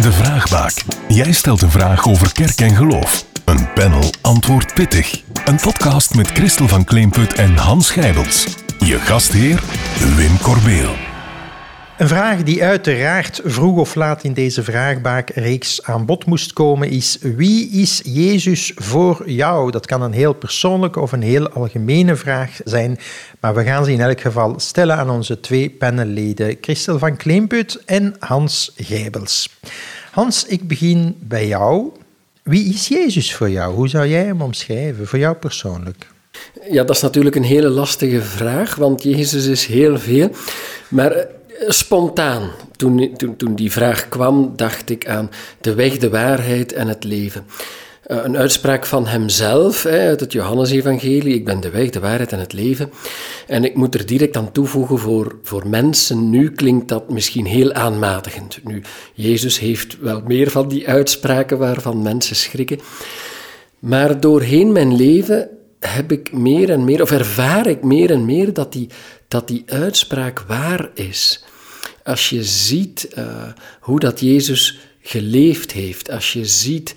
De Vraagbaak. Jij stelt een vraag over kerk en geloof. Een panel antwoordt pittig. Een podcast met Christel van Kleemput en Hans Gijbels. Je gastheer Wim Corbeel. Een vraag die uiteraard vroeg of laat in deze vraagbaakreeks aan bod moest komen is: wie is Jezus voor jou? Dat kan een heel persoonlijke of een heel algemene vraag zijn, maar we gaan ze in elk geval stellen aan onze twee panelleden, Christel van Kleemput en Hans Gijbels. Hans, ik begin bij jou. Wie is Jezus voor jou? Hoe zou jij hem omschrijven, voor jou persoonlijk? Ja, dat is natuurlijk een hele lastige vraag, want Jezus is heel veel. Maar eh, spontaan, toen, toen, toen die vraag kwam, dacht ik aan de weg, de waarheid en het leven. Eh, een uitspraak van hemzelf uit het Johannesevangelie. Ik ben de weg, de waarheid en het leven. En ik moet er direct aan toevoegen, voor, voor mensen nu klinkt dat misschien heel aanmatigend. Nu, Jezus heeft wel meer van die uitspraken waarvan mensen schrikken. Maar doorheen mijn leven heb ik meer en meer, of ervaar ik meer en meer dat die, dat die uitspraak waar is. Als je ziet uh, hoe dat Jezus geleefd heeft, als je ziet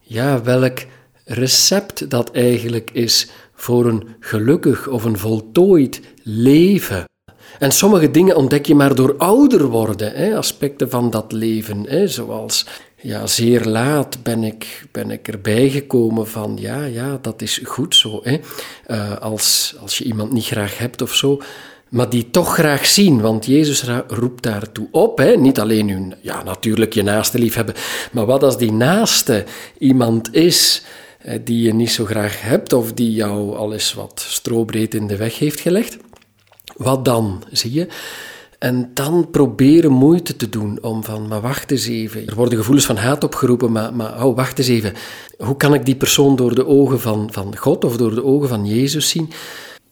ja, welk recept dat eigenlijk is voor een gelukkig of een voltooid leven. En sommige dingen ontdek je maar door ouder worden, hè, aspecten van dat leven, hè, zoals ja, zeer laat ben ik, ben ik erbij gekomen van ja, ja, dat is goed zo. Hè. Uh, als, als je iemand niet graag hebt of zo, maar die toch graag zien, want Jezus roept daartoe op. Hè? Niet alleen hun, ja, natuurlijk je naaste liefhebben, maar wat als die naaste iemand is eh, die je niet zo graag hebt of die jou al eens wat strobreed in de weg heeft gelegd? Wat dan, zie je? En dan proberen moeite te doen om van, maar wacht eens even. Er worden gevoelens van haat opgeroepen, maar, maar oh, wacht eens even. Hoe kan ik die persoon door de ogen van, van God of door de ogen van Jezus zien?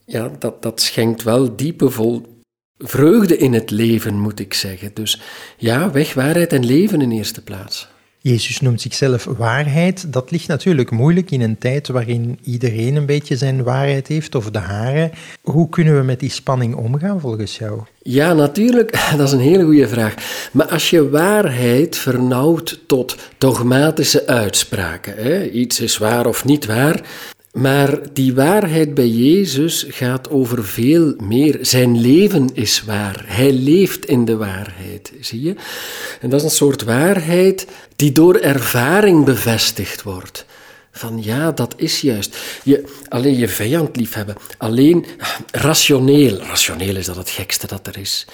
Ja, dat, dat schenkt wel diepe vol vreugde in het leven, moet ik zeggen. Dus ja, weg, waarheid en leven in eerste plaats. Jezus noemt zichzelf waarheid. Dat ligt natuurlijk moeilijk in een tijd waarin iedereen een beetje zijn waarheid heeft, of de hare. Hoe kunnen we met die spanning omgaan volgens jou? Ja, natuurlijk, dat is een hele goede vraag. Maar als je waarheid vernauwt tot dogmatische uitspraken, hè, iets is waar of niet waar, maar die waarheid bij Jezus gaat over veel meer. Zijn leven is waar. Hij leeft in de waarheid, zie je? En dat is een soort waarheid die door ervaring bevestigd wordt. Van ja, dat is juist. Je, alleen je vijand liefhebben. Alleen rationeel. Rationeel is dat het gekste dat er is.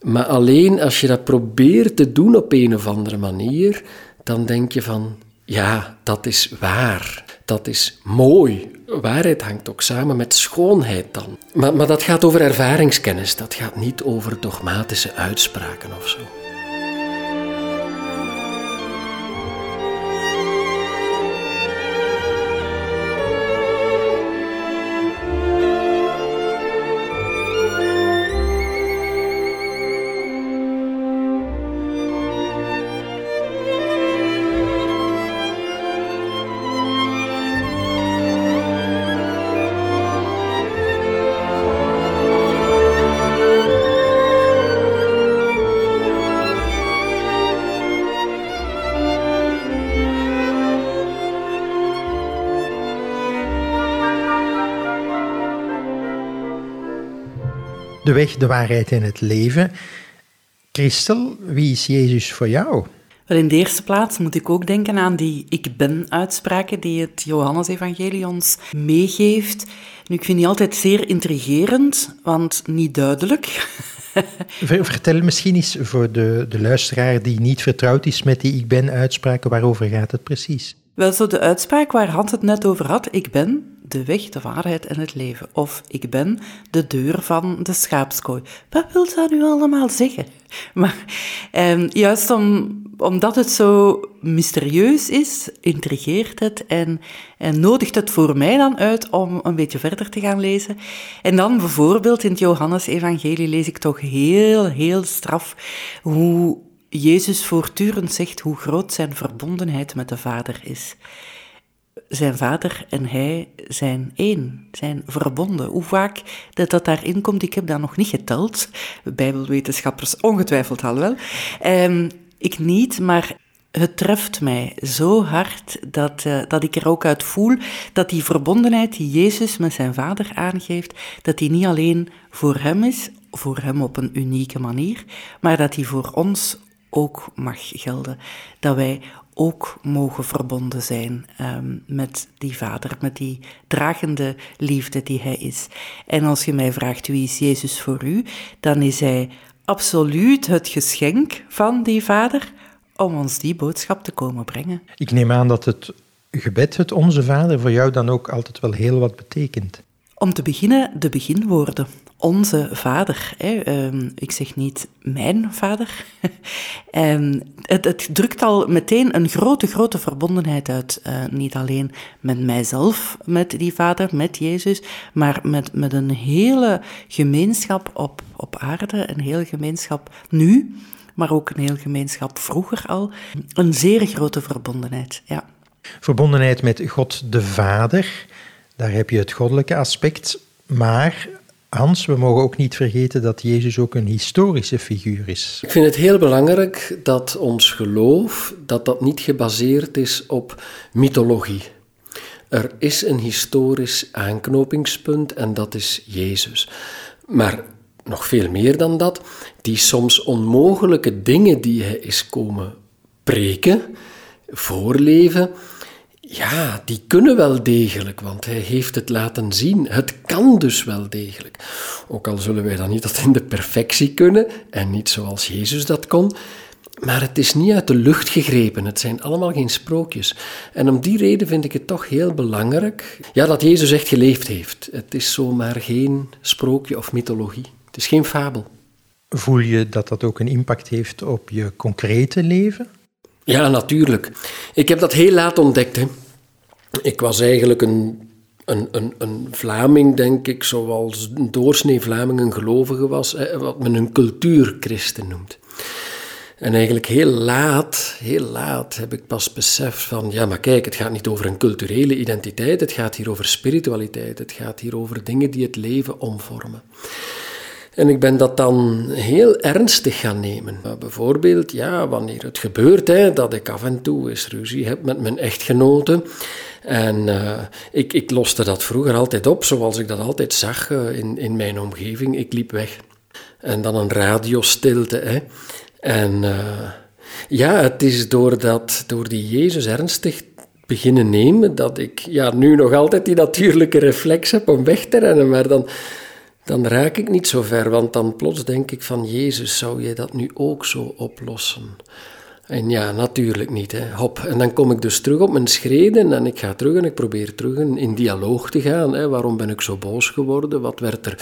Maar alleen als je dat probeert te doen op een of andere manier, dan denk je van ja, dat is waar dat is mooi. Waarheid hangt ook samen met schoonheid dan. Maar, maar dat gaat over ervaringskennis, dat gaat niet over dogmatische uitspraken of zo. Weg, de waarheid en het leven. Christel, wie is Jezus voor jou? Wel, in de eerste plaats moet ik ook denken aan die ik ben-uitspraken die het Johannesevangelie ons meegeeft. Nu, ik vind die altijd zeer intrigerend, want niet duidelijk. Vertel misschien eens voor de, de luisteraar die niet vertrouwd is met die ik ben-uitspraken, waarover gaat het precies? Wel, zo de uitspraak waar Hans het net over had, ik ben, de weg, de waarheid en het leven. Of ik ben de deur van de schaapskooi. Wat wil dat nu allemaal zeggen? Maar eh, juist om, omdat het zo mysterieus is, intrigeert het en, en nodigt het voor mij dan uit om een beetje verder te gaan lezen. En dan bijvoorbeeld in het Johannes-evangelie lees ik toch heel, heel straf hoe Jezus voortdurend zegt hoe groot zijn verbondenheid met de Vader is zijn vader en hij zijn één, zijn verbonden. Hoe vaak dat, dat daarin komt, ik heb dat nog niet geteld. Bijbelwetenschappers ongetwijfeld al wel. Um, ik niet, maar het treft mij zo hard dat, uh, dat ik er ook uit voel dat die verbondenheid die Jezus met zijn vader aangeeft, dat die niet alleen voor hem is, voor hem op een unieke manier, maar dat die voor ons ook mag gelden. Dat wij ook mogen verbonden zijn um, met die vader, met die dragende liefde die hij is. En als je mij vraagt wie is Jezus voor u, dan is hij absoluut het geschenk van die vader om ons die boodschap te komen brengen. Ik neem aan dat het gebed, het Onze Vader, voor jou dan ook altijd wel heel wat betekent. Om te beginnen de beginwoorden. Onze vader. Hè. Ehm, ik zeg niet mijn vader. um, het, drukt al meteen een grote, grote verbondenheid uit. Uh, niet alleen met mijzelf, met die vader, met Jezus, maar met, met een hele gemeenschap op, op aarde, een hele gemeenschap nu, maar ook een hele gemeenschap vroeger al. Een zeer grote verbondenheid, ja. Verbondenheid met God de Vader, daar heb je het goddelijke aspect, maar Hans, we mogen ook niet vergeten dat Jezus ook een historische figuur is. Ik vind het heel belangrijk dat ons geloof dat dat niet gebaseerd is op mythologie. Er is een historisch aanknopingspunt en dat is Jezus. Maar nog veel meer dan dat, die soms onmogelijke dingen die hij is komen preken, voorleven, ja, die kunnen wel degelijk, want hij heeft het laten zien. Het kan dus wel degelijk. Ook al zullen wij dan niet tot in de perfectie kunnen en niet zoals Jezus dat kon, maar het is niet uit de lucht gegrepen. Het zijn allemaal geen sprookjes. En om die reden vind ik het toch heel belangrijk ja, dat Jezus echt geleefd heeft. Het is zomaar geen sprookje of mythologie. Het is geen fabel. Voel je dat dat ook een impact heeft op je concrete leven? Ja, natuurlijk. Ik heb dat heel laat ontdekt. Hè. Ik was eigenlijk een, een, een, een Vlaming, denk ik, zoals een doorsnee Vlaming een gelovige was, hè, wat men een cultuurchristen noemt. En eigenlijk heel laat, heel laat heb ik pas beseft van, ja, maar kijk, het gaat niet over een culturele identiteit, het gaat hier over spiritualiteit, het gaat hier over dingen die het leven omvormen. En ik ben dat dan heel ernstig gaan nemen. Bijvoorbeeld, ja, wanneer het gebeurt hè, dat ik af en toe eens ruzie heb met mijn echtgenote. En uh, ik, ik loste dat vroeger altijd op, zoals ik dat altijd zag uh, in, in mijn omgeving. Ik liep weg. En dan een radiostilte. Hè. En uh, ja, het is door, dat, door die Jezus ernstig beginnen nemen dat ik ja, nu nog altijd die natuurlijke reflex heb om weg te rennen. Maar dan dan raak ik niet zo ver, want dan plots denk ik van Jezus, zou jij dat nu ook zo oplossen? En ja, natuurlijk niet. Hè. Hop. En dan kom ik dus terug op mijn schreden en ik ga terug en ik probeer terug in, dialoog te gaan. Hè. Waarom ben ik zo boos geworden? Wat werd er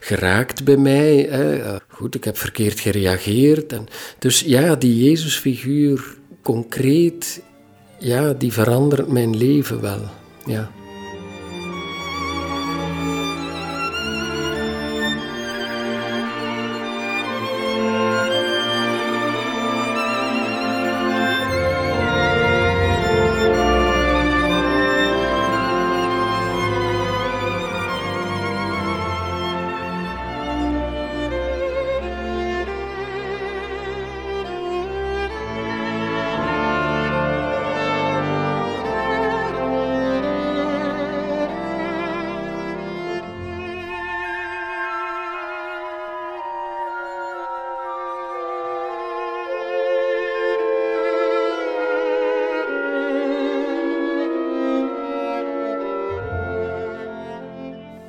geraakt bij mij? Hè? Goed, ik heb verkeerd gereageerd. En dus ja, die Jezusfiguur concreet, ja, die verandert mijn leven wel. Ja.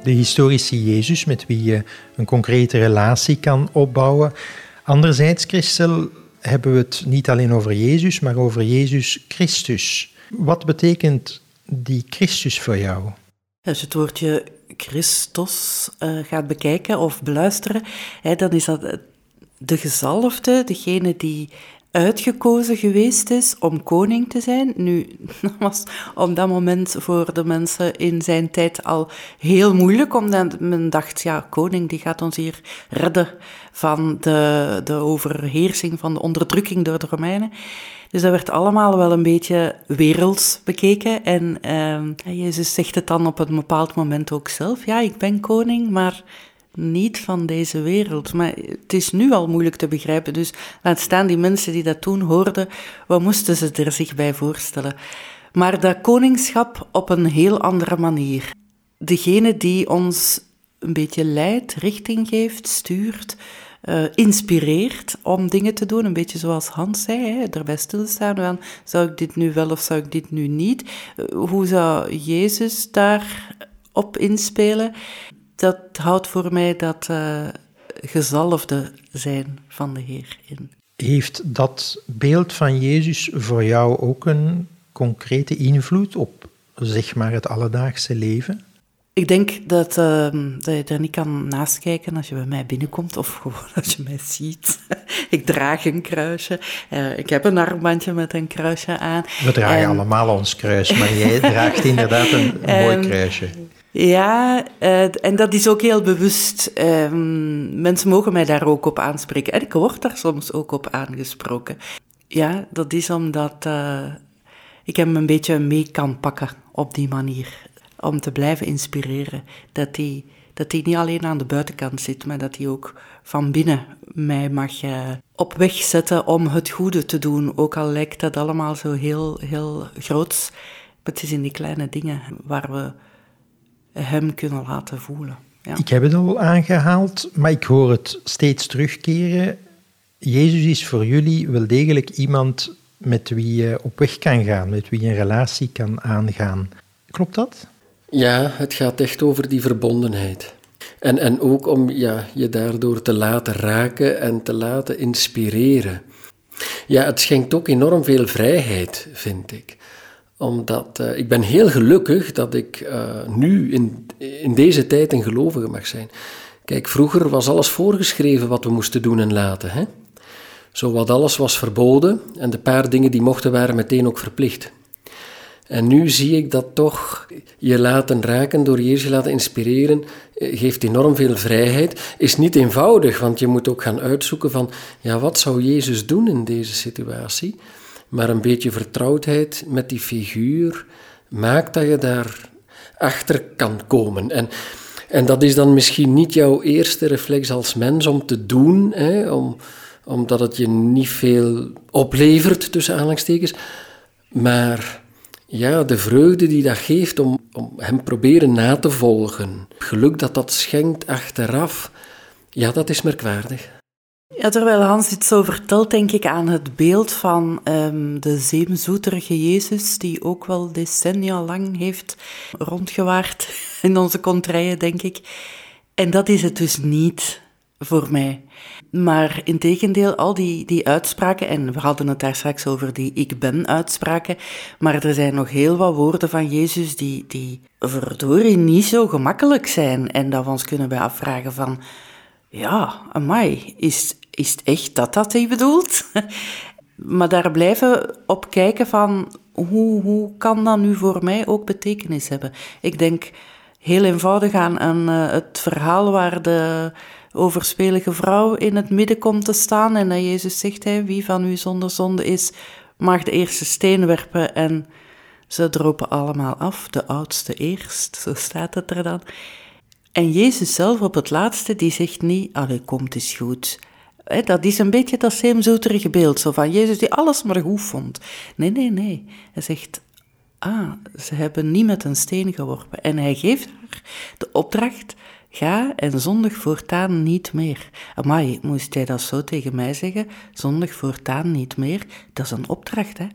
De historische Jezus met wie je een concrete relatie kan opbouwen. Anderzijds, Christel, hebben we het niet alleen over Jezus, maar over Jezus Christus. Wat betekent die Christus voor jou? Als je het woordje Christus uh, gaat bekijken of beluisteren, dan is dat de gezalfde, degene die uitgekozen geweest is om koning te zijn. Nu, dat was op dat moment voor de mensen in zijn tijd al heel moeilijk, omdat men dacht, ja, koning die gaat ons hier redden van de, de overheersing, van de onderdrukking door de Romeinen. Dus dat werd allemaal wel een beetje werelds bekeken. En uh, Jezus zegt het dan op een bepaald moment ook zelf. Ja, ik ben koning, maar niet van deze wereld. Maar het is nu al moeilijk te begrijpen. Dus laat staan die mensen die dat toen hoorden, wat moesten ze er zich bij voorstellen? Maar dat koningschap op een heel andere manier. Degene die ons een beetje leidt, richting geeft, stuurt, uh, inspireert om dingen te doen. Een beetje zoals Hans zei, hè, erbij stilstaan van, zou ik dit nu wel of zou ik dit nu niet? Uh, hoe zou Jezus daarop inspelen? Dat houdt voor mij dat uh, gezalfde zijn van de Heer in. Heeft dat beeld van Jezus voor jou ook een concrete invloed op zeg maar het alledaagse leven? Ik denk dat, uh, dat je er niet kan naast kijken als je bij mij binnenkomt of gewoon als je mij ziet. ik draag een kruisje. Uh, ik heb een armbandje met een kruisje aan. We dragen en... allemaal ons kruis, maar jij draagt inderdaad een, een mooi kruisje. Ja, uh, en dat is ook heel bewust. Um, mensen mogen mij daar ook op aanspreken. En ik word daar soms ook op aangesproken. Ja, dat is omdat uh, ik hem een beetje mee kan pakken op die manier om te blijven inspireren. Dat hij dat niet alleen aan de buitenkant zit, maar dat hij ook van binnen mij mag uh, op weg zetten om het goede te doen. Ook al lijkt dat allemaal zo heel, heel groots. Maar het is in die kleine dingen waar we hem kunnen laten voelen. Ja. Ik heb het al aangehaald, maar ik hoor het steeds terugkeren. Jezus is voor jullie wel degelijk iemand met wie je op weg kan gaan, met wie je een relatie kan aangaan. Klopt dat? Ja, het gaat echt over die verbondenheid. En, en ook om ja, je daardoor te laten raken en te laten inspireren. Ja, het schenkt ook enorm veel vrijheid, vind ik. Omdat uh, ik ben heel gelukkig dat ik uh, nu in, in deze tijd een gelovige mag zijn. Kijk, vroeger was alles voorgeschreven wat we moesten doen en laten. Hè? Zo wat alles was verboden en de paar dingen die mochten waren meteen ook verplicht. En nu zie ik dat toch je laten raken, door Jezus je laten inspireren, eh, geeft enorm veel vrijheid. Is niet eenvoudig, want je moet ook gaan uitzoeken van, ja, wat zou Jezus doen in deze situatie? Maar een beetje vertrouwdheid met die figuur maakt dat je daar achter kan komen. En, en dat is dan misschien niet jouw eerste reflex als mens om te doen, hè, om, omdat het je niet veel oplevert, tussen aanhalingstekens. Maar ja, de vreugde die dat geeft om, om hem proberen na te volgen. Geluk dat dat schenkt achteraf, ja, dat is merkwaardig. Ja, terwijl Hans dit zo vertelt, denk ik aan het beeld van um, de zeemzoeterige Jezus, die ook wel decennia lang heeft rondgewaard in onze contraien, denk ik. En dat is het dus niet voor mij. Maar in tegendeel, al die, die uitspraken, en we hadden het daar straks over die ik ben uitspraken, maar er zijn nog heel wat woorden van Jezus die, die verdorie niet zo gemakkelijk zijn. En dat we ons kunnen bij afvragen van, ja, amai, is, is het echt dat dat hij bedoelt? maar daar blijven op kijken van, hoe, hoe kan dat nu voor mij ook betekenis hebben? Ik denk heel eenvoudig aan, uh, het verhaal waar de overspelige vrouw in het midden komt te staan en dat Jezus zegt, hij, wie van u zonder zonde is, mag de eerste steen werpen en ze dropen allemaal af, de oudste eerst, zo staat het er dan. En Jezus zelf op het laatste, die zegt niet, allee, komt is goed. dat is een beetje dat zeemzoeterige beeld, zo van Jezus die alles maar goed vond. Nee, nee, nee. Hij zegt, ah, ze hebben niet met een steen geworpen. En hij geeft haar de opdracht Ga en zondig voortaan niet meer. Amai, moest jij dat zo tegen mij zeggen? Zondig voortaan niet meer. Dat is een opdracht, hè?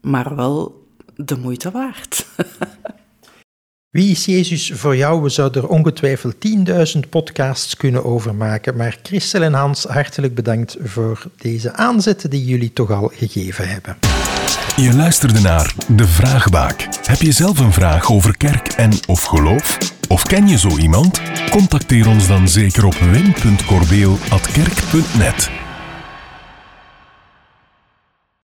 Maar wel de moeite waard. Wie is Jezus voor jou? We zouden er ongetwijfeld 10.000 podcasts kunnen overmaken. Maar Christel en Hans, hartelijk bedankt voor deze aanzetten die jullie toch al gegeven hebben. Je luisterde naar De Vraagbaak. Heb je zelf een vraag over kerk en of geloof? Of ken je zo iemand? Contacteer ons dan zeker op wim.corbeel.kerk.net.